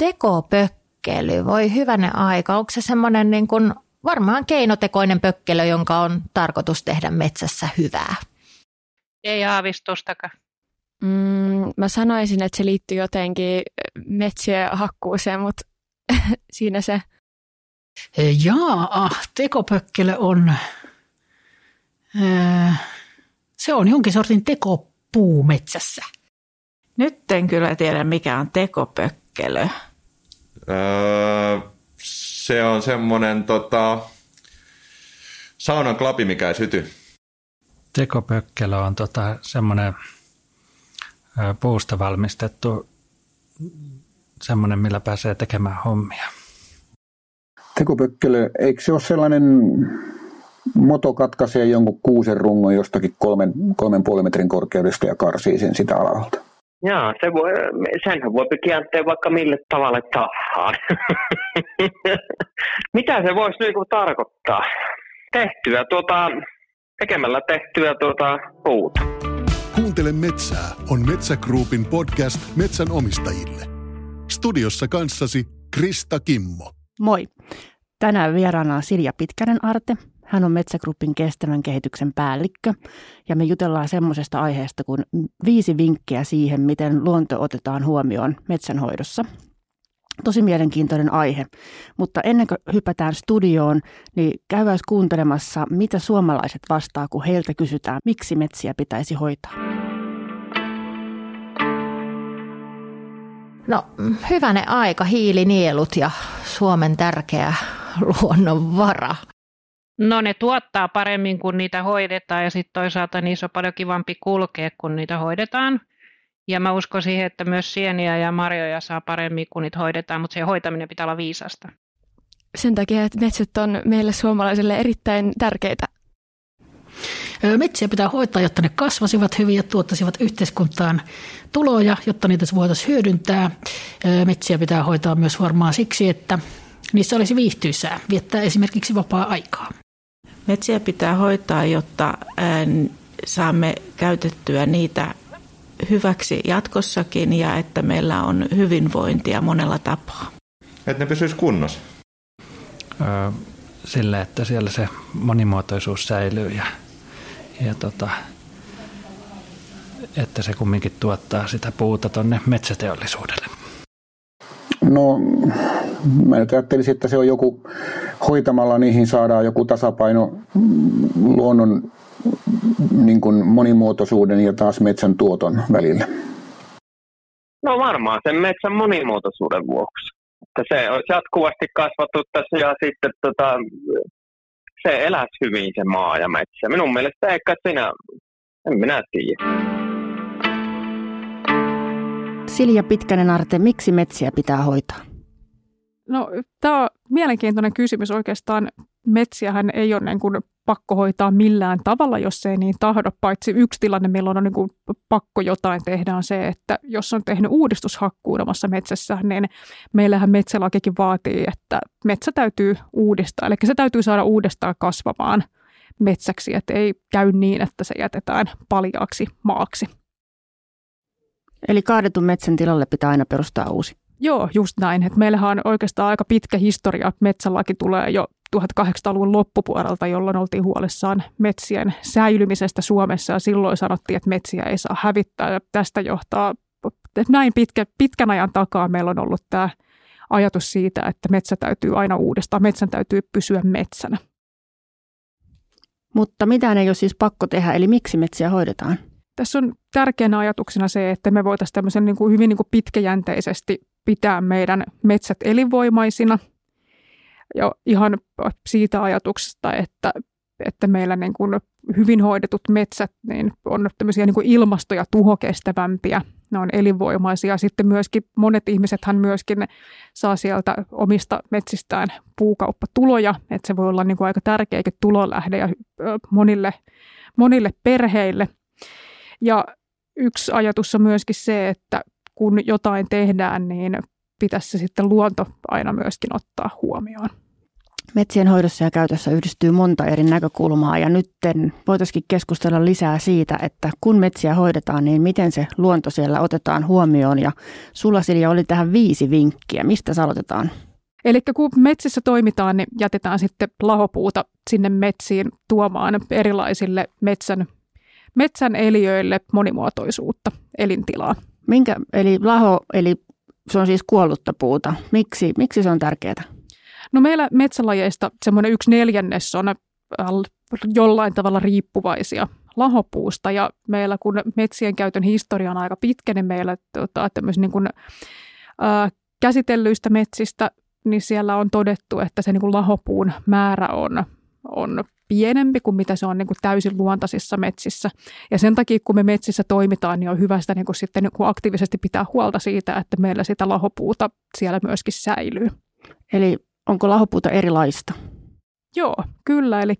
tekopökkely, voi hyvänä aika. Onko se semmoinen niin kuin, varmaan keinotekoinen pökkelö, jonka on tarkoitus tehdä metsässä hyvää? Ei aavistustakaan. Mm, mä sanoisin, että se liittyy jotenkin metsien hakkuuseen, mutta siinä se. Jaa, tekopökkelö on, se on jonkin sortin tekopuu metsässä. Nyt en kyllä tiedä, mikä on tekopökkelö. Öö, se on semmoinen tota, saunan klapi, mikä ei syty. Tekopökkelö on tota, semmoinen puusta valmistettu semmoinen, millä pääsee tekemään hommia. Tekopökkelö, eikö se ole sellainen moto katkaisee jonkun kuusen rungon jostakin kolmen, kolmen puolen metrin korkeudesta ja karsii sen sitä alalta? Joo, se voi, senhän voi kääntää vaikka mille tavalle tahansa. Mitä se voisi niinku tarkoittaa? Tehtyä tuota, tekemällä tehtyä tuota puuta. Kuuntele metsää on Metsä Groupin podcast metsän omistajille. Studiossa kanssasi Krista Kimmo. Moi. Tänään vieraana on Silja Pitkänen Arte. Hän on Metsägruppin kestävän kehityksen päällikkö ja me jutellaan semmoisesta aiheesta kuin viisi vinkkiä siihen, miten luonto otetaan huomioon metsänhoidossa. Tosi mielenkiintoinen aihe, mutta ennen kuin hypätään studioon, niin käydään kuuntelemassa, mitä suomalaiset vastaa, kun heiltä kysytään, miksi metsiä pitäisi hoitaa. No hyvänä aika, hiilinielut ja Suomen tärkeä luonnonvara. No ne tuottaa paremmin, kun niitä hoidetaan ja sitten toisaalta niissä on paljon kivampi kulkea, kun niitä hoidetaan. Ja mä uskon siihen, että myös sieniä ja marjoja saa paremmin, kun niitä hoidetaan, mutta se hoitaminen pitää olla viisasta. Sen takia, että metsät on meille suomalaisille erittäin tärkeitä. Metsiä pitää hoitaa, jotta ne kasvasivat hyvin ja tuottaisivat yhteiskuntaan tuloja, jotta niitä voitaisiin hyödyntää. Metsiä pitää hoitaa myös varmaan siksi, että niissä olisi viihtyisää viettää esimerkiksi vapaa-aikaa. Metsiä pitää hoitaa, jotta saamme käytettyä niitä hyväksi jatkossakin ja että meillä on hyvinvointia monella tapaa. Että ne pysyisi kunnossa? Öö, sillä, että siellä se monimuotoisuus säilyy ja, ja tota, että se kumminkin tuottaa sitä puuta tuonne metsäteollisuudelle. No, mä ajattelisin, että se on joku, hoitamalla niihin saadaan joku tasapaino luonnon niin kuin monimuotoisuuden ja taas metsän tuoton välillä? No varmaan sen metsän monimuotoisuuden vuoksi. Että se olisi jatkuvasti kasvattu tässä ja sitten tota, se eläisi hyvin se maa ja metsä. Minun mielestä ehkä sinä, en minä tiedä. Silja Pitkänen Arte, miksi metsiä pitää hoitaa? No, tämä on mielenkiintoinen kysymys oikeastaan. Metsiähän ei ole niin kuin pakko hoitaa millään tavalla, jos ei niin tahdo. Paitsi yksi tilanne, milloin on niin kuin pakko jotain tehdä, on se, että jos on tehnyt uudistushakkuun omassa metsässä, niin meillähän metsälakikin vaatii, että metsä täytyy uudistaa. Eli se täytyy saada uudestaan kasvamaan metsäksi, että ei käy niin, että se jätetään paljaaksi maaksi. Eli kaadetun metsän tilalle pitää aina perustaa uusi. Joo, just näin. Et meillähän on oikeastaan aika pitkä historia. Metsälaki tulee jo 1800-luvun loppupuolelta, jolloin oltiin huolissaan metsien säilymisestä Suomessa ja silloin sanottiin, että metsiä ei saa hävittää ja tästä johtaa näin pitkä, pitkän ajan takaa meillä on ollut tämä ajatus siitä, että metsä täytyy aina uudistaa, metsän täytyy pysyä metsänä. Mutta mitään ei ole siis pakko tehdä, eli miksi metsiä hoidetaan? Tässä on tärkeänä ajatuksena se, että me voitaisiin tämmöisen niin kuin hyvin niin kuin pitkäjänteisesti pitää meidän metsät elinvoimaisina – jo ihan siitä ajatuksesta, että, että meillä niin kuin hyvin hoidetut metsät niin on tämmöisiä niin kuin ilmasto- ja tuhokestävämpiä. Ne on elinvoimaisia. Sitten myöskin monet ihmisethän myöskin saa sieltä omista metsistään puukauppatuloja, että se voi olla niin kuin aika tärkeäkin tulolähde ja monille, monille perheille. Ja yksi ajatus on myöskin se, että kun jotain tehdään, niin pitäisi sitten luonto aina myöskin ottaa huomioon. Metsien hoidossa ja käytössä yhdistyy monta eri näkökulmaa ja nyt voitaisiin keskustella lisää siitä, että kun metsiä hoidetaan, niin miten se luonto siellä otetaan huomioon. Ja sulla Silja oli tähän viisi vinkkiä. Mistä sä aloitetaan? Eli kun metsissä toimitaan, niin jätetään sitten lahopuuta sinne metsiin tuomaan erilaisille metsän, metsän eliöille monimuotoisuutta, elintilaa. Minkä, eli laho, eli se on siis kuollutta puuta. Miksi, miksi se on tärkeää? No meillä metsälajeista semmoinen yksi neljännes on äh, jollain tavalla riippuvaisia lahopuusta ja meillä kun metsien käytön historia on aika pitkä, niin meillä tota, niin kuin, äh, käsitellyistä metsistä, niin siellä on todettu, että se niin kuin lahopuun määrä on, on pienempi kuin mitä se on niin kuin täysin luontaisissa metsissä. Ja sen takia, kun me metsissä toimitaan, niin on hyvä sitä niin kuin sitten niin kuin aktiivisesti pitää huolta siitä, että meillä sitä lahopuuta siellä myöskin säilyy. Eli onko lahopuuta erilaista? Joo, kyllä. Eli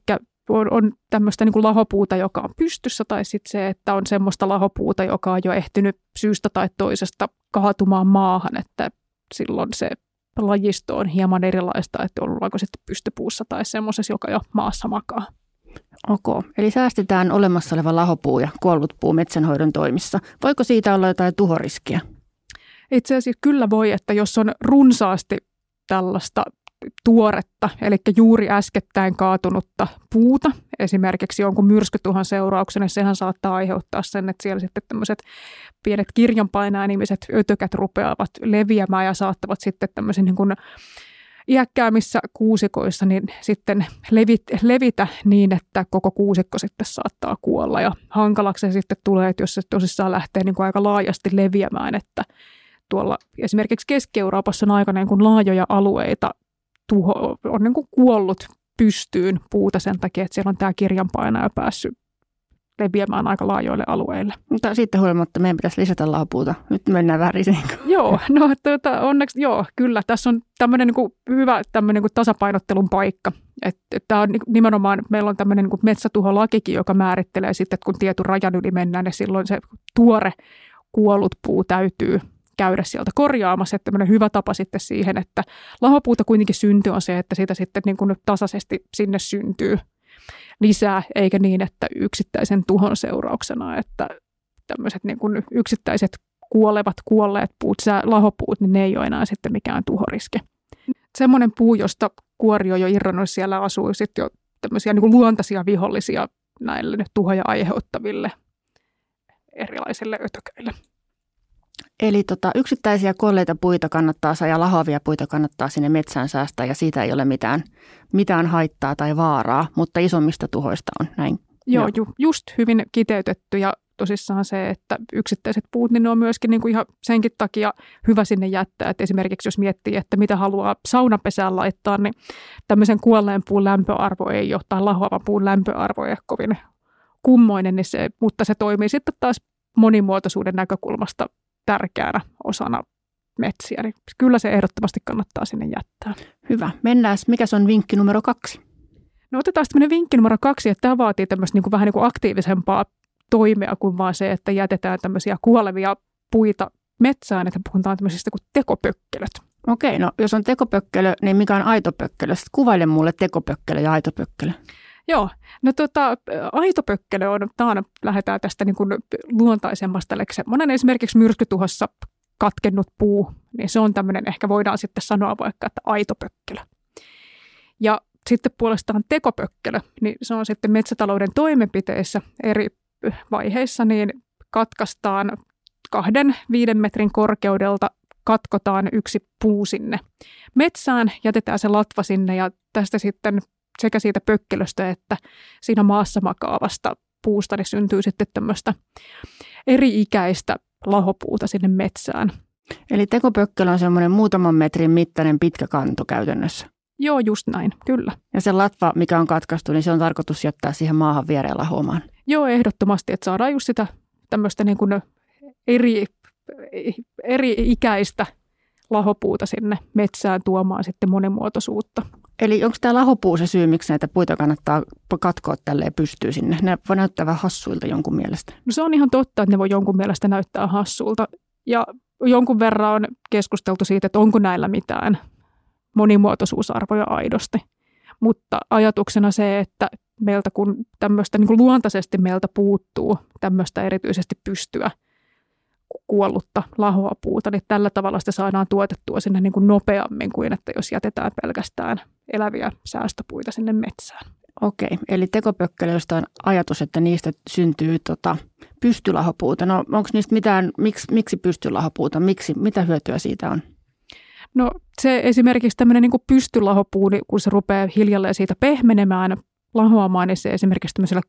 on, on tämmöistä niin kuin lahopuuta, joka on pystyssä, tai sitten se, että on semmoista lahopuuta, joka on jo ehtinyt syystä tai toisesta kaatumaan maahan, että silloin se lajisto on hieman erilaista, että ollaanko sitten pystypuussa tai semmoisessa, joka jo maassa makaa. Ok, eli säästetään olemassa oleva lahopuu ja kuollut puu metsänhoidon toimissa. Voiko siitä olla jotain tuhoriskiä? Itse asiassa kyllä voi, että jos on runsaasti tällaista tuoretta, eli juuri äskettäin kaatunutta puuta, esimerkiksi jonkun myrskytuhan seurauksena, sehän saattaa aiheuttaa sen, että siellä sitten tämmöiset pienet kirjanpainaa-nimiset ötökät rupeavat leviämään ja saattavat sitten tämmöisen niin kuin iäkkäämissä kuusikoissa niin sitten levit, levitä niin, että koko kuusikko sitten saattaa kuolla. Ja hankalaksi se sitten tulee, että jos se tosissaan lähtee niin kuin aika laajasti leviämään, että tuolla esimerkiksi Keski-Euroopassa on aika niin kuin laajoja alueita, tuho, on niin kuin kuollut pystyyn puuta sen takia, että siellä on tämä kirjanpainaja päässyt leviämään aika laajoille alueille. Mutta sitten huolimatta meidän pitäisi lisätä laapuuta. Nyt mennään vähän Joo, no tuota, onneksi joo, kyllä. Tässä on tämmöinen niin kuin, hyvä tämmöinen niin tasapainottelun paikka. Tämä on nimenomaan, meillä on tämmöinen niin metsätuholakikin, joka määrittelee sitten, että kun tietyn rajan yli mennään, niin silloin se tuore kuollut puu täytyy käydä sieltä korjaamassa. Että tämmöinen hyvä tapa sitten siihen, että lahopuuta kuitenkin syntyy on se, että siitä sitten niin kuin tasaisesti sinne syntyy lisää, eikä niin, että yksittäisen tuhon seurauksena, että tämmöiset niin kuin yksittäiset kuolevat, kuolleet puut, lahopuut, niin ne ei ole enää sitten mikään tuhoriski. Semmoinen puu, josta kuori jo irronnut, siellä asuu sitten jo tämmöisiä niin kuin luontaisia vihollisia näille tuhoja aiheuttaville erilaisille ötököille. Eli tota, yksittäisiä kuolleita puita kannattaa ja lahoavia puita kannattaa sinne metsään säästää ja siitä ei ole mitään, mitään haittaa tai vaaraa, mutta isommista tuhoista on näin. Joo, Ju, just hyvin kiteytetty ja tosissaan se, että yksittäiset puut, niin ne on myöskin niin kuin ihan senkin takia hyvä sinne jättää. Että esimerkiksi jos miettii, että mitä haluaa saunapesään laittaa, niin tämmöisen kuolleen puun lämpöarvo ei ole, tai lahoavan puun lämpöarvo ei ole kovin kummoinen, niin se, mutta se toimii sitten taas monimuotoisuuden näkökulmasta tärkeänä osana metsiä, niin kyllä se ehdottomasti kannattaa sinne jättää. Hyvä. Mennään. Mikä on vinkki numero kaksi? No otetaan sitten vinkki numero kaksi, että tämä vaatii tämmöistä niin kuin vähän niin kuin aktiivisempaa toimea kuin vaan se, että jätetään tämmöisiä kuolevia puita metsään, että puhutaan tämmöisistä kuin tekopökkelöt. Okei, no jos on tekopökkelö, niin mikä on aitopökkelö? Sitten kuvaile mulle tekopökkelö ja aitopökkelö. Joo, no tota, aitopökkelö on, tämä lähdetään tästä niin kuin luontaisemmasta, eli semmoinen esimerkiksi myrskytuhossa katkennut puu, niin se on tämmöinen, ehkä voidaan sitten sanoa vaikka, että aitopökkelö. Ja sitten puolestaan tekopökkelö, niin se on sitten metsätalouden toimenpiteissä eri vaiheissa, niin katkaistaan kahden viiden metrin korkeudelta katkotaan yksi puu sinne metsään, jätetään se latva sinne ja tästä sitten sekä siitä pökkelöstä että siinä maassa makaavasta puusta niin syntyy sitten tämmöistä eri-ikäistä lahopuuta sinne metsään. Eli tekopökkelö on semmoinen muutaman metrin mittainen pitkä kanto käytännössä. Joo, just näin, kyllä. Ja se latva, mikä on katkaistu, niin se on tarkoitus jättää siihen maahan viereen lahoamaan. Joo, ehdottomasti, että saadaan just sitä tämmöistä niin kuin eri, eri ikäistä lahopuuta sinne metsään tuomaan sitten monimuotoisuutta. Eli onko tämä lahopuu se syy, miksi näitä puita kannattaa katkoa tälleen pystyy sinne? Ne voi näyttää vähän hassuilta jonkun mielestä. No se on ihan totta, että ne voi jonkun mielestä näyttää hassulta. Ja jonkun verran on keskusteltu siitä, että onko näillä mitään monimuotoisuusarvoja aidosti. mutta ajatuksena se, että meiltä kun tämmöistä niin kuin luontaisesti meiltä puuttuu tämmöistä erityisesti pystyä kuollutta lahoa puuta, niin tällä tavalla sitä saadaan tuotettua sinne niin kuin nopeammin kuin että jos jätetään pelkästään eläviä säästöpuita sinne metsään. Okei, eli tekopökkelöistä on ajatus, että niistä syntyy tota, pystylahopuuta. No onko niistä mitään, miksi, miksi pystylahopuuta, miksi, mitä hyötyä siitä on? No se esimerkiksi tämmöinen niin pystylahopuu, niin kun se rupeaa hiljalleen siitä pehmenemään, lahoamaan, niin se esimerkiksi tämmöisille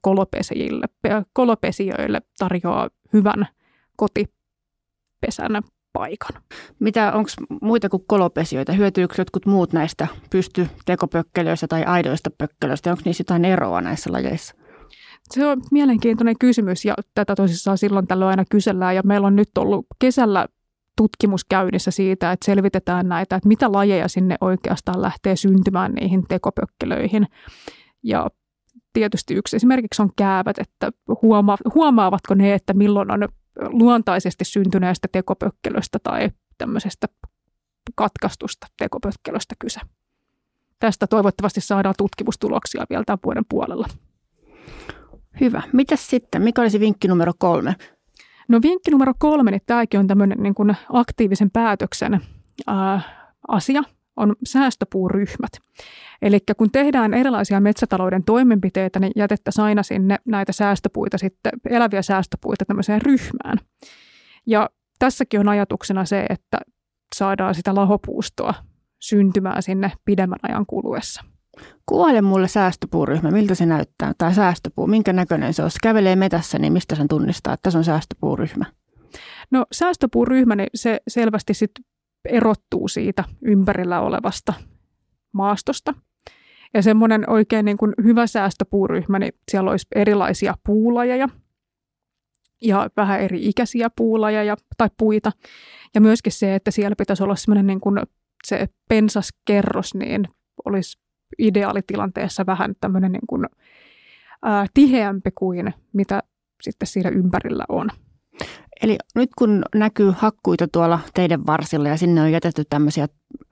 kolopesijoille, tarjoaa hyvän kotipesän paikan. Mitä, onko muita kuin kolopesioita? Hyötyykö jotkut muut näistä pysty tekopökkelöistä tai aidoista pökkelöistä? Onko niissä jotain eroa näissä lajeissa? Se on mielenkiintoinen kysymys ja tätä tosissaan silloin tällöin aina kysellään ja meillä on nyt ollut kesällä tutkimus käynnissä siitä, että selvitetään näitä, että mitä lajeja sinne oikeastaan lähtee syntymään niihin tekopökkelöihin. Ja tietysti yksi esimerkiksi on käävät, että huoma- huomaavatko ne, että milloin on luontaisesti syntyneestä tekopökkelöstä tai tämmöisestä katkaistusta tekopökkelöstä kyse. Tästä toivottavasti saadaan tutkimustuloksia vielä tämän vuoden puolella. Hyvä. Mitäs sitten? Mikä olisi vinkki numero kolme? No vinkki numero kolme, niin tämäkin on tämmöinen niin kuin aktiivisen päätöksen ää, asia, on säästöpuuryhmät. Eli kun tehdään erilaisia metsätalouden toimenpiteitä, niin jätettäisiin aina sinne näitä säästöpuita, sitten eläviä säästöpuita tämmöiseen ryhmään. Ja tässäkin on ajatuksena se, että saadaan sitä lahopuustoa syntymään sinne pidemmän ajan kuluessa. Kuvaile mulle säästöpuuryhmä, miltä se näyttää, tai säästöpuu, minkä näköinen se on. Jos kävelee metässä, niin mistä sen tunnistaa, että tässä on säästöpuuryhmä? No säästöpuuryhmä, niin se selvästi sit erottuu siitä ympärillä olevasta maastosta. Ja semmoinen oikein niin kuin hyvä säästöpuuryhmä, niin siellä olisi erilaisia puulajeja ja vähän eri ikäisiä puulajeja tai puita. Ja myöskin se, että siellä pitäisi olla semmoinen niin kuin se pensaskerros, niin olisi ideaalitilanteessa vähän tämmöinen niin kuin, ää, tiheämpi kuin mitä sitten siinä ympärillä on. Eli nyt kun näkyy hakkuita tuolla teidän varsilla ja sinne on jätetty tämmöisiä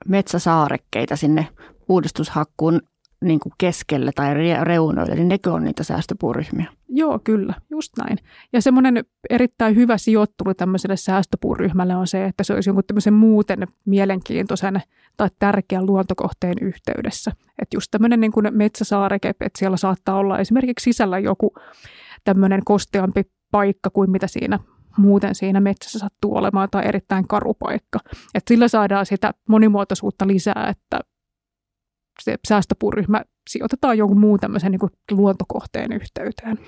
metsäsaarekkeita sinne uudistushakkuun niin kuin keskelle tai reunoille, niin nekö on niitä säästöpuuryhmiä? Joo, kyllä, just näin. Ja semmoinen erittäin hyvä sijoittelu tämmöiselle säästöpuuryhmälle on se, että se olisi jonkun tämmöisen muuten mielenkiintoisen tai tärkeän luontokohteen yhteydessä. Että just tämmöinen niin kuin metsäsaareke, että siellä saattaa olla esimerkiksi sisällä joku tämmöinen kosteampi paikka kuin mitä siinä muuten siinä metsässä sattuu olemaan tai erittäin karu paikka. Et sillä saadaan sitä monimuotoisuutta lisää, että se säästöpuuryhmä sijoitetaan jonkun muun tämmöisen niin luontokohteen yhteyteen.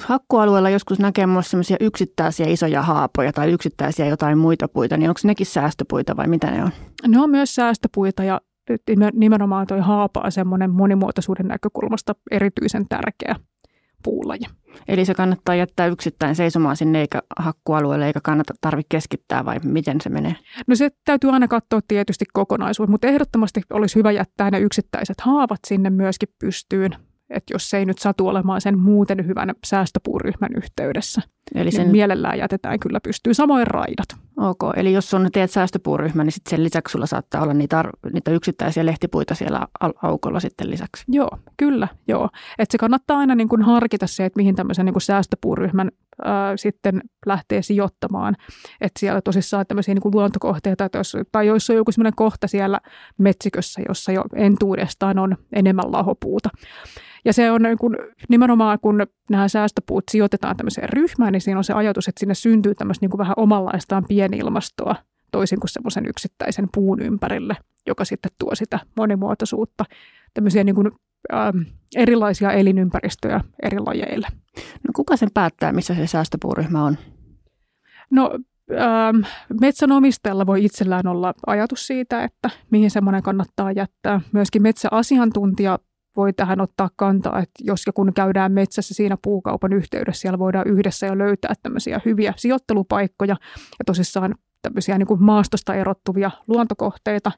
Hakkualueella joskus näkee myös sellaisia yksittäisiä isoja haapoja tai yksittäisiä jotain muita puita, niin onko nekin säästöpuita vai mitä ne on? Ne on myös säästöpuita ja nimenomaan tuo haapa on semmoinen monimuotoisuuden näkökulmasta erityisen tärkeä puulaji. Eli se kannattaa jättää yksittäin seisomaan sinne eikä hakkualueelle eikä kannata tarvitse keskittää vai miten se menee? No se täytyy aina katsoa tietysti kokonaisuus, mutta ehdottomasti olisi hyvä jättää ne yksittäiset haavat sinne myöskin pystyyn että jos se ei nyt satu olemaan sen muuten hyvän säästöpuuryhmän yhteydessä, eli niin sen... niin mielellään jätetään kyllä pystyy samoin raidat. Ok, eli jos on teet säästöpuuryhmä, niin sitten sen lisäksi sulla saattaa olla niitä, niitä yksittäisiä lehtipuita siellä aukolla sitten lisäksi. Joo, kyllä, joo. Että se kannattaa aina niin kuin harkita se, että mihin tämmöisen niin säästöpuuryhmän ää, sitten lähtee sijoittamaan. Että siellä tosissaan tämmöisiä niin kuin luontokohteita, tai jos, tai jos on joku semmoinen kohta siellä metsikössä, jossa jo entuudestaan on enemmän lahopuuta. Ja se on niin kuin, nimenomaan, kun nämä säästöpuut sijoitetaan tämmöiseen ryhmään, niin siinä on se ajatus, että sinne syntyy tämmöistä niin kuin vähän omanlaistaan pienilmastoa toisin kuin semmoisen yksittäisen puun ympärille, joka sitten tuo sitä monimuotoisuutta, tämmöisiä niin kuin, ähm, erilaisia elinympäristöjä eri lajeille. No kuka sen päättää, missä se säästöpuuryhmä on? No ähm, metsänomistajalla voi itsellään olla ajatus siitä, että mihin semmoinen kannattaa jättää. Myöskin metsäasiantuntija voi tähän ottaa kantaa, että jos ja kun käydään metsässä siinä puukaupan yhteydessä, siellä voidaan yhdessä jo löytää tämmöisiä hyviä sijoittelupaikkoja ja tosissaan tämmöisiä niin kuin maastosta erottuvia luontokohteita,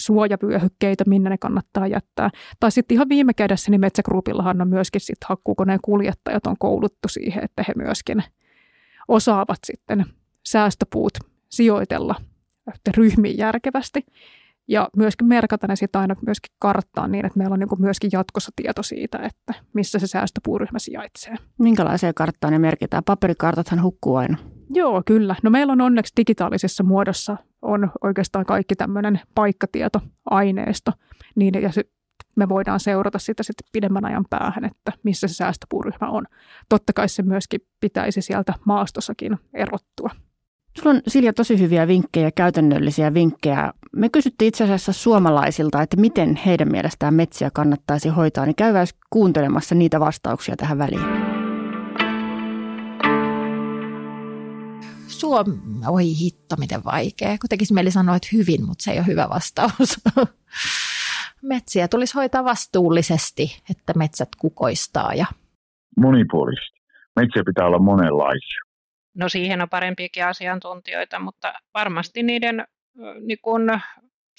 suojavyöhykkeitä, minne ne kannattaa jättää. Tai sitten ihan viime kädessä, niin Metsägruupillahan on myöskin sit hakkuukoneen kuljettajat on kouluttu siihen, että he myöskin osaavat sitten säästöpuut sijoitella ryhmiin järkevästi. Ja myöskin merkata ne sitten aina myöskin karttaan niin, että meillä on niin myöskin jatkossa tieto siitä, että missä se säästöpuuryhmä sijaitsee. Minkälaiseen karttaan ne merkitään? Paperikartathan hukkuu aina. Joo, kyllä. No meillä on onneksi digitaalisessa muodossa on oikeastaan kaikki tämmöinen paikkatietoaineisto, niin ja se, me voidaan seurata sitä sitten pidemmän ajan päähän, että missä se säästöpuuryhmä on. Totta kai se myöskin pitäisi sieltä maastossakin erottua. Sulla on Silja tosi hyviä vinkkejä, käytännöllisiä vinkkejä. Me kysyttiin itse asiassa suomalaisilta, että miten heidän mielestään metsiä kannattaisi hoitaa, niin käydään kuuntelemassa niitä vastauksia tähän väliin. Suom... Oi hitto, miten vaikea. Kun tekisi mieli sanoa, että hyvin, mutta se ei ole hyvä vastaus. Metsiä tulisi hoitaa vastuullisesti, että metsät kukoistaa. Ja... Monipuolisesti. Metsiä pitää olla monenlaisia No siihen on parempiakin asiantuntijoita, mutta varmasti niiden niin kun,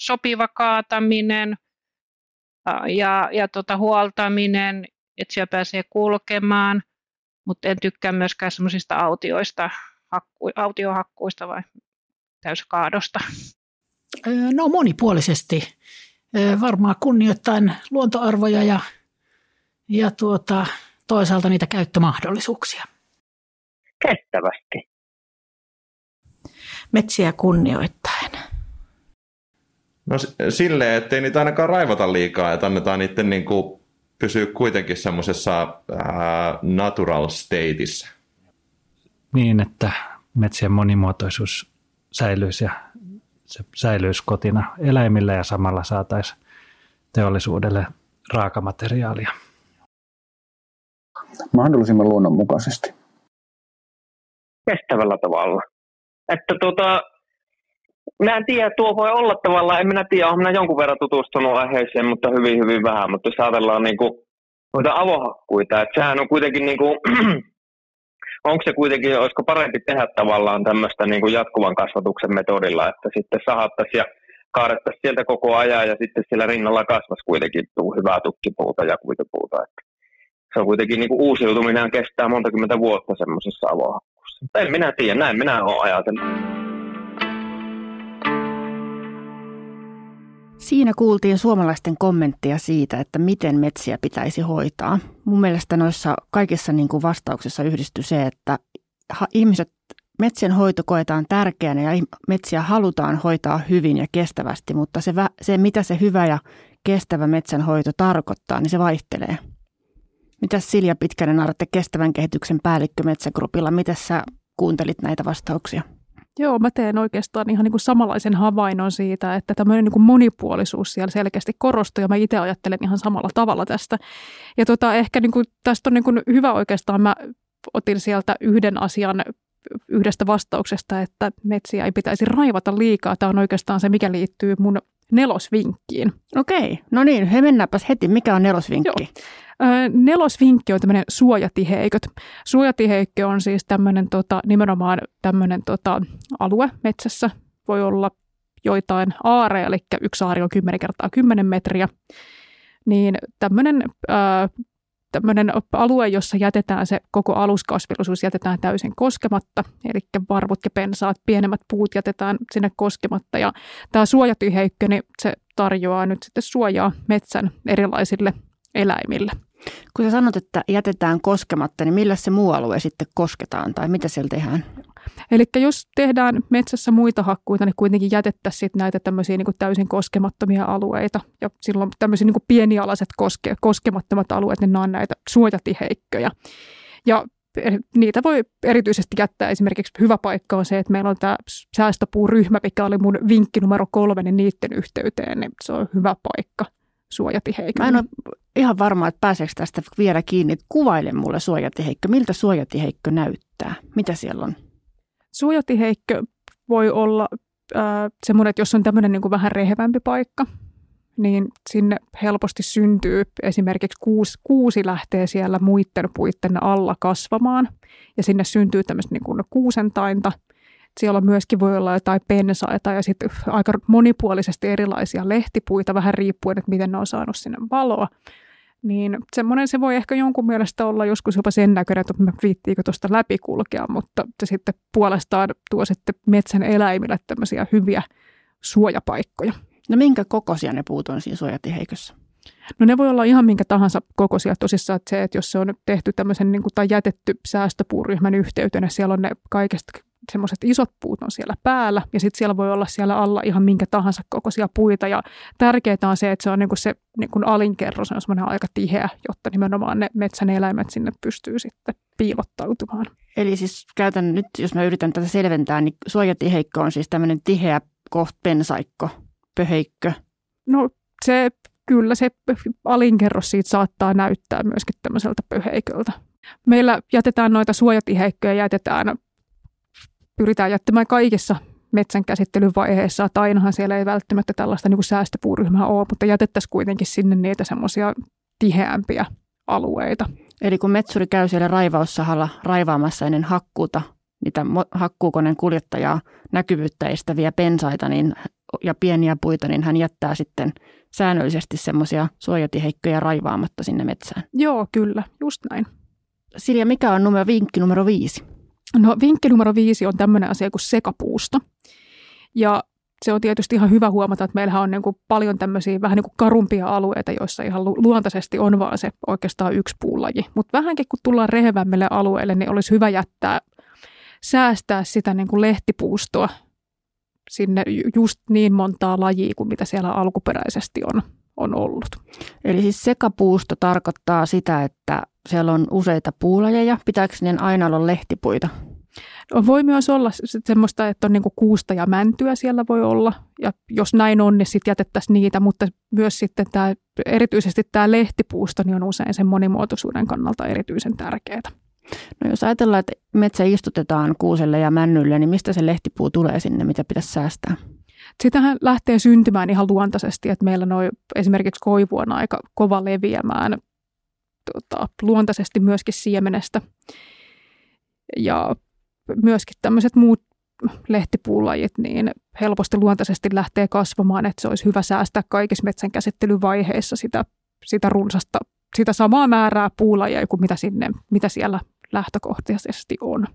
sopiva kaataminen ja, ja tota, huoltaminen, että siellä pääsee kulkemaan, mutta en tykkää myöskään semmoisista autioista, hakku, autiohakkuista vai täyskaadosta. No monipuolisesti, varmaan kunnioittain luontoarvoja ja, ja tuota, toisaalta niitä käyttömahdollisuuksia kestävästi. Metsiä kunnioittaen. No silleen, ettei niitä ainakaan raivata liikaa, että annetaan niiden niin kuin pysyä kuitenkin semmoisessa natural stateissa. Niin, että metsien monimuotoisuus säilyisi ja se säilyisi kotina eläimille ja samalla saataisiin teollisuudelle raakamateriaalia. Mahdollisimman luonnonmukaisesti kestävällä tavalla. Että tota, mä en tiedä, tuo voi olla tavallaan, en minä tiedä, olen minä jonkun verran tutustunut aiheeseen, mutta hyvin, hyvin vähän. Mutta jos ajatellaan niin kuin, noita avohakkuita, että sehän on kuitenkin, niin kuin, onko se kuitenkin, olisiko parempi tehdä tavallaan tämmöistä niin kuin jatkuvan kasvatuksen metodilla, että sitten sahattaisiin ja kaadettaisiin sieltä koko ajan ja sitten siellä rinnalla kasvaisi kuitenkin tuu hyvää tukkipuuta ja kuitupuuta. Että se on kuitenkin niin kuin uusiutuminen kestää monta kymmentä vuotta semmoisessa avohakkuissa en minä tiedä, näin minä olen ajatellut. Siinä kuultiin suomalaisten kommenttia siitä, että miten metsiä pitäisi hoitaa. Mun mielestä noissa kaikissa niin kuin vastauksissa yhdistyi se, että ihmiset, metsien hoito koetaan tärkeänä ja metsiä halutaan hoitaa hyvin ja kestävästi, mutta se, se mitä se hyvä ja kestävä metsänhoito tarkoittaa, niin se vaihtelee. Mitäs Silja Pitkänen Arte kestävän kehityksen päällikkö Metsägrupilla, miten sä kuuntelit näitä vastauksia? Joo, mä teen oikeastaan ihan niin kuin samanlaisen havainnon siitä, että tämmöinen niin kuin monipuolisuus siellä selkeästi korostuu ja mä itse ajattelen ihan samalla tavalla tästä. Ja tota, ehkä niin kuin, tästä on niin kuin hyvä oikeastaan, mä otin sieltä yhden asian yhdestä vastauksesta, että metsiä ei pitäisi raivata liikaa. Tämä on oikeastaan se, mikä liittyy mun nelosvinkkiin. Okei, no niin, he mennäpäs heti. Mikä on nelosvinkki? Joo. Nelosvinkki on tämmöinen suojatiheiköt. Suojatiheikkö on siis tämmöinen tota, nimenomaan tämmöinen tota, alue metsässä. Voi olla joitain aareja, eli yksi aari on 10 kertaa 10 metriä. Niin tämmöinen, ää, tämmöinen alue, jossa jätetään se koko aluskasvillisuus jätetään täysin koskematta, eli varvut ja pensaat, pienemmät puut jätetään sinne koskematta. Ja tämä suojatiheikkö, niin se tarjoaa nyt sitten suojaa metsän erilaisille eläimille. Kun sä sanot, että jätetään koskematta, niin millä se muu alue sitten kosketaan tai mitä siellä tehdään? Eli jos tehdään metsässä muita hakkuita, niin kuitenkin jätettäisiin näitä tämmöisiä niin täysin koskemattomia alueita. Ja silloin tämmöisiä niin pienialaiset koske, koskemattomat alueet, niin nämä on näitä suojatiheikköjä. Ja niitä voi erityisesti jättää esimerkiksi hyvä paikka on se, että meillä on tämä säästöpuuryhmä, mikä oli mun vinkki numero kolme, niin niiden yhteyteen, niin se on hyvä paikka suojatiheikkö. Mä en ole ihan varma, että pääseekö tästä vielä kiinni. Kuvaile mulle suojatiheikkö. Miltä suojatiheikkö näyttää? Mitä siellä on? Suojatiheikkö voi olla äh, semmoinen, että jos on tämmöinen niin kuin vähän rehevämpi paikka, niin sinne helposti syntyy esimerkiksi kuusi, kuusi lähtee siellä muiden puitten alla kasvamaan ja sinne syntyy tämmöistä niin kuin kuusentainta – siellä myöskin voi olla jotain pensaita ja sitten aika monipuolisesti erilaisia lehtipuita, vähän riippuen, että miten ne on saanut sinne valoa. Niin semmoinen se voi ehkä jonkun mielestä olla joskus jopa sen näköinen, että me viittiinkö tuosta läpi kulkea, mutta se sitten puolestaan tuo sitten metsän eläimille tämmöisiä hyviä suojapaikkoja. No minkä kokoisia ne puut on siinä suojatiheikössä? No ne voi olla ihan minkä tahansa kokoisia. Tosissaan että se, että jos se on tehty tämmöisen niin kuin, tai jätetty säästöpuuryhmän yhteytenä, siellä on ne kaikesta semmoiset isot puut on siellä päällä ja sitten siellä voi olla siellä alla ihan minkä tahansa kokoisia puita ja tärkeää on se, että se on niin kuin se niin kuin alinkerros on semmoinen aika tiheä, jotta nimenomaan ne metsän eläimet sinne pystyy sitten piilottautumaan. Eli siis käytän nyt, jos mä yritän tätä selventää, niin suojatiheikko on siis tämmöinen tiheä koht pensaikko, pöheikkö. No se kyllä se alinkerros siitä saattaa näyttää myöskin tämmöiseltä pöheiköltä. Meillä jätetään noita suojatiheikköjä, jätetään, pyritään jättämään kaikissa metsän käsittelyvaiheessa, tai ainahan siellä ei välttämättä tällaista niin kuin säästöpuuryhmää ole, mutta jätettäisiin kuitenkin sinne niitä semmoisia tiheämpiä alueita. Eli kun metsuri käy siellä raivaussahalla raivaamassa ennen hakkuuta, niitä hakkuukoneen kuljettajaa näkyvyyttä estäviä pensaita niin, ja pieniä puita, niin hän jättää sitten säännöllisesti semmoisia suojatiheikköjä raivaamatta sinne metsään. Joo, kyllä, just näin. Silja, mikä on numero, vinkki numero viisi? No vinkki numero viisi on tämmöinen asia kuin sekapuusto. Ja se on tietysti ihan hyvä huomata, että meillähän on niin kuin paljon tämmöisiä vähän niin kuin karumpia alueita, joissa ihan luontaisesti on vaan se oikeastaan yksi puulaji. Mutta vähänkin kun tullaan rehevämmille alueille, niin olisi hyvä jättää, säästää sitä niin kuin lehtipuustoa sinne just niin montaa lajia kuin mitä siellä alkuperäisesti on, on ollut. Eli siis sekapuusto tarkoittaa sitä, että siellä on useita puulajeja. Pitääkö ne aina olla lehtipuita? No, voi myös olla semmoista, että on niin kuusta ja mäntyä siellä voi olla. Ja jos näin on, niin sitten jätettäisiin niitä, mutta myös sitten tämä, erityisesti tämä lehtipuusto niin on usein sen monimuotoisuuden kannalta erityisen tärkeää. No jos ajatellaan, että metsä istutetaan kuuselle ja männylle, niin mistä se lehtipuu tulee sinne, mitä pitäisi säästää? Sitähän lähtee syntymään ihan luontaisesti, että meillä noi, esimerkiksi koivu on aika kova leviämään tota, luontaisesti myöskin siemenestä. Ja myöskin tämmöiset muut lehtipuulajit niin helposti luontaisesti lähtee kasvamaan, että se olisi hyvä säästää kaikissa metsän käsittelyvaiheissa sitä, sitä runsasta, sitä samaa määrää puulajia kuin mitä, sinne, mitä siellä lähtökohtaisesti on.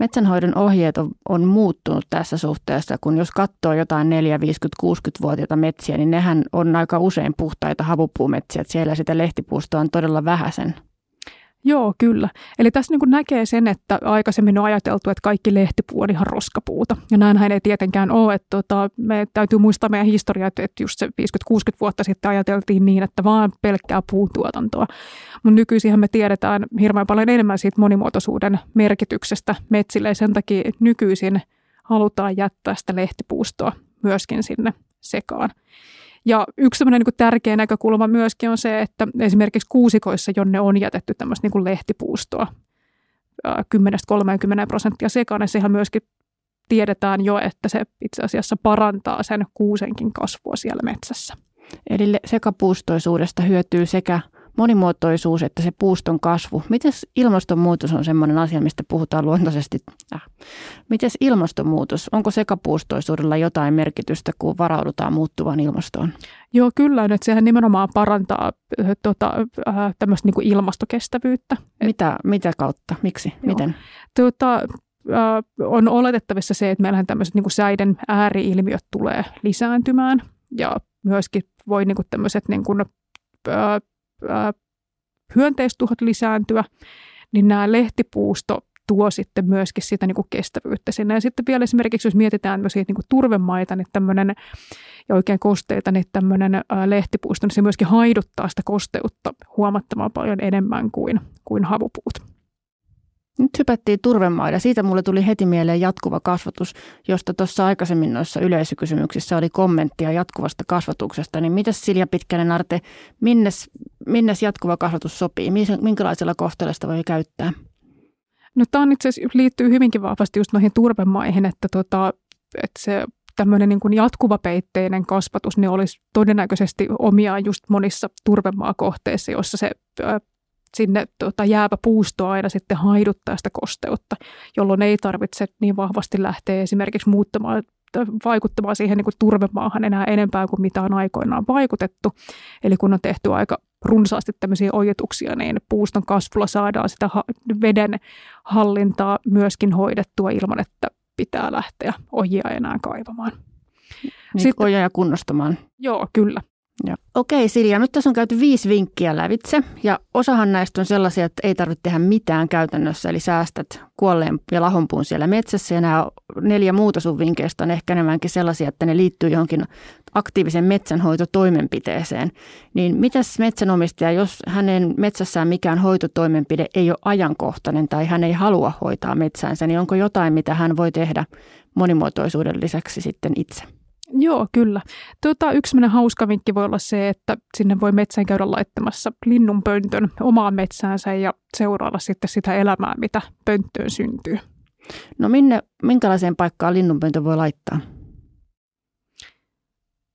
Metsänhoidon ohjeet on, on muuttunut tässä suhteessa, kun jos katsoo jotain 4, 50, 60-vuotiaita metsiä, niin nehän on aika usein puhtaita havupuumetsiä, että siellä sitä lehtipuustoa on todella vähäisen. Joo, kyllä. Eli tässä niin näkee sen, että aikaisemmin on ajateltu, että kaikki lehtipuu on ihan roskapuuta. Ja näinhän ei tietenkään ole. Että tota, me täytyy muistaa meidän historiaa, että just se 50-60 vuotta sitten ajateltiin niin, että vaan pelkkää puutuotantoa. Mutta nykyisin me tiedetään hirveän paljon enemmän siitä monimuotoisuuden merkityksestä metsille. Ja sen takia nykyisin halutaan jättää sitä lehtipuustoa myöskin sinne sekaan. Ja yksi niin tärkeä näkökulma myöskin on se, että esimerkiksi kuusikoissa, jonne on jätetty tämmöistä niin lehtipuustoa 10-30 prosenttia sekana, niin sehän myöskin tiedetään jo, että se itse asiassa parantaa sen kuusenkin kasvua siellä metsässä. Eli sekapuustoisuudesta hyötyy sekä monimuotoisuus että se puuston kasvu. Miten ilmastonmuutos on sellainen asia, mistä puhutaan luontaisesti? Äh. Miten ilmastonmuutos, onko sekapuustoisuudella jotain merkitystä, kun varaudutaan muuttuvaan ilmastoon? Joo, kyllä. Että sehän nimenomaan parantaa äh, tota, äh, tämmöistä niin kuin ilmastokestävyyttä. Mitä, mitä kautta? Miksi? Joo. Miten? Tota, äh, on oletettavissa se, että meillähän tämmöiset niin kuin säiden ääriilmiöt tulee lisääntymään ja myöskin voi niin kuin tämmöiset niin kuin, hyönteistuhot lisääntyä, niin nämä lehtipuusto tuo sitten myöskin sitä niin kuin kestävyyttä sinne. Ja sitten vielä esimerkiksi, jos mietitään siitä niin kuin turvemaita niin tämmöinen, ja oikein kosteita, niin tämmöinen lehtipuusto, niin se myöskin haiduttaa sitä kosteutta huomattavan paljon enemmän kuin, kuin havupuut. Nyt hypättiin turvemaida. Siitä mulle tuli heti mieleen jatkuva kasvatus, josta tuossa aikaisemmin noissa yleisökysymyksissä oli kommenttia jatkuvasta kasvatuksesta. Niin mitäs Silja Pitkänen Arte, minnes, minnes jatkuva kasvatus sopii? Minkälaisella kohtelusta voi käyttää? No tämä itse asiassa liittyy hyvinkin vahvasti just noihin turvemaihin, että, tota, että se tämmöinen niin jatkuvapeitteinen kasvatus niin olisi todennäköisesti omiaan just monissa turvemaakohteissa, joissa se sinne tota, jäävä puusto aina sitten haiduttaa sitä kosteutta, jolloin ei tarvitse niin vahvasti lähteä esimerkiksi muuttamaan vaikuttamaan siihen niin kuin turvemaahan enää enempää kuin mitä on aikoinaan vaikutettu. Eli kun on tehty aika runsaasti tämmöisiä ojituksia, niin puuston kasvulla saadaan sitä veden hallintaa myöskin hoidettua ilman, että pitää lähteä ojia enää kaivamaan. Niin Sitten, oja ja kunnostamaan. Joo, kyllä. Okei Silja, nyt tässä on käyty viisi vinkkiä lävitse ja osahan näistä on sellaisia, että ei tarvitse tehdä mitään käytännössä, eli säästät kuolleen ja lahonpuun siellä metsässä ja nämä neljä muuta sun vinkkeistä on ehkä enemmänkin sellaisia, että ne liittyy johonkin aktiivisen metsänhoitotoimenpiteeseen. Niin mitäs metsänomistaja, jos hänen metsässään mikään hoitotoimenpide ei ole ajankohtainen tai hän ei halua hoitaa metsäänsä, niin onko jotain, mitä hän voi tehdä monimuotoisuuden lisäksi sitten itse? Joo, kyllä. Tuota, yksi hauska vinkki voi olla se, että sinne voi metsään käydä laittamassa linnunpöntön omaan metsäänsä ja seurailla sitten sitä elämää, mitä pönttöön syntyy. No minne, minkälaiseen paikkaan linnunpöntö voi laittaa?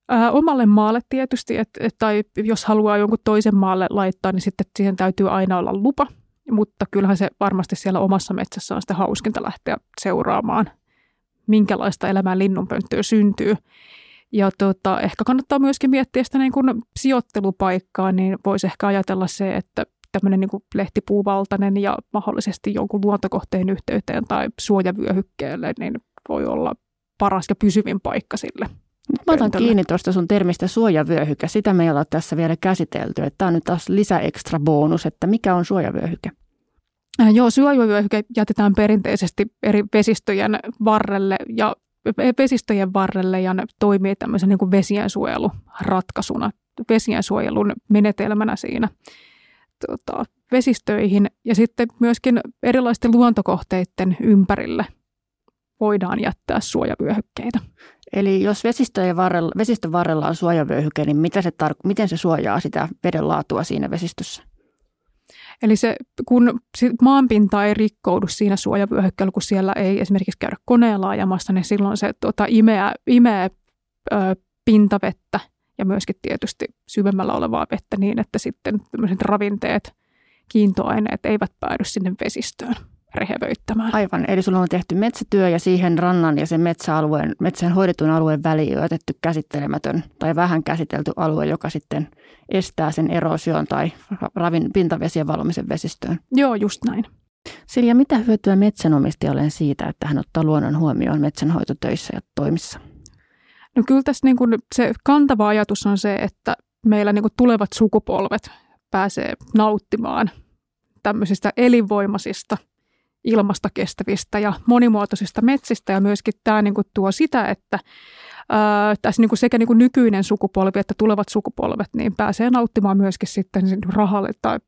Ää, omalle maalle tietysti, et, et, tai jos haluaa jonkun toisen maalle laittaa, niin sitten siihen täytyy aina olla lupa. Mutta kyllähän se varmasti siellä omassa metsässä on sitä hauskinta lähteä seuraamaan – minkälaista elämää linnunpönttöä syntyy. Ja tota, ehkä kannattaa myöskin miettiä sitä niin kuin sijoittelupaikkaa, niin voisi ehkä ajatella se, että tämmöinen niin kuin lehtipuuvaltainen ja mahdollisesti jonkun luontokohteen yhteyteen tai suojavyöhykkeelle, niin voi olla paras ja pysyvin paikka sille. Nyt mä otan kiinni tuosta sun termistä suojavyöhyke. Sitä me ei olla tässä vielä käsitelty. Tämä on nyt taas lisäekstra bonus, että mikä on suojavyöhyke? Äh, joo, suojavyöhyke jätetään perinteisesti eri vesistöjen varrelle ja vesistöjen varrelle ja ne toimii tämmöisen niin kuin vesiensuojeluratkaisuna, vesiensuojelun menetelmänä siinä tota, vesistöihin ja sitten myöskin erilaisten luontokohteiden ympärille voidaan jättää suojavyöhykkeitä. Eli jos vesistöjen varrella, vesistön varrella on suojavyöhyke, niin mitä se tar- miten se suojaa sitä veden laatua siinä vesistössä? Eli se, kun maanpinta ei rikkoudu siinä suojavyöhykkeellä, kun siellä ei esimerkiksi käydä koneella ajamassa, niin silloin se tota, imeää, imeää ö, pintavettä ja myöskin tietysti syvemmällä olevaa vettä niin, että sitten ravinteet, kiintoaineet eivät päädy sinne vesistöön rehevöittämään. Aivan, eli sulla on tehty metsätyö ja siihen rannan ja sen metsäalueen, metsän hoidetun alueen väliin on jätetty käsittelemätön tai vähän käsitelty alue, joka sitten estää sen erosion tai ravin pintavesien valumisen vesistöön. Joo, just näin. Silja, mitä hyötyä metsänomistajalle siitä, että hän ottaa luonnon huomioon metsänhoitotöissä ja toimissa? No kyllä tässä niin kuin se kantava ajatus on se, että meillä niin kuin tulevat sukupolvet pääsee nauttimaan tämmöisistä elinvoimaisista – ilmasta kestävistä ja monimuotoisista metsistä ja myöskin tämä niin kuin tuo sitä, että ää, tässä niin kuin sekä niin kuin nykyinen sukupolvi että tulevat sukupolvet niin pääsee nauttimaan myöskin sitten rahalle tai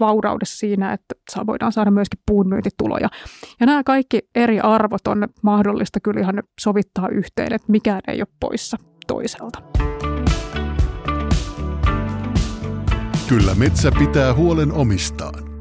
vauraudessa siinä, että saa, voidaan saada myöskin puun myyntituloja. Ja nämä kaikki eri arvot on mahdollista kyllä ihan sovittaa yhteen, että mikään ei ole poissa toiselta. Kyllä metsä pitää huolen omistaan.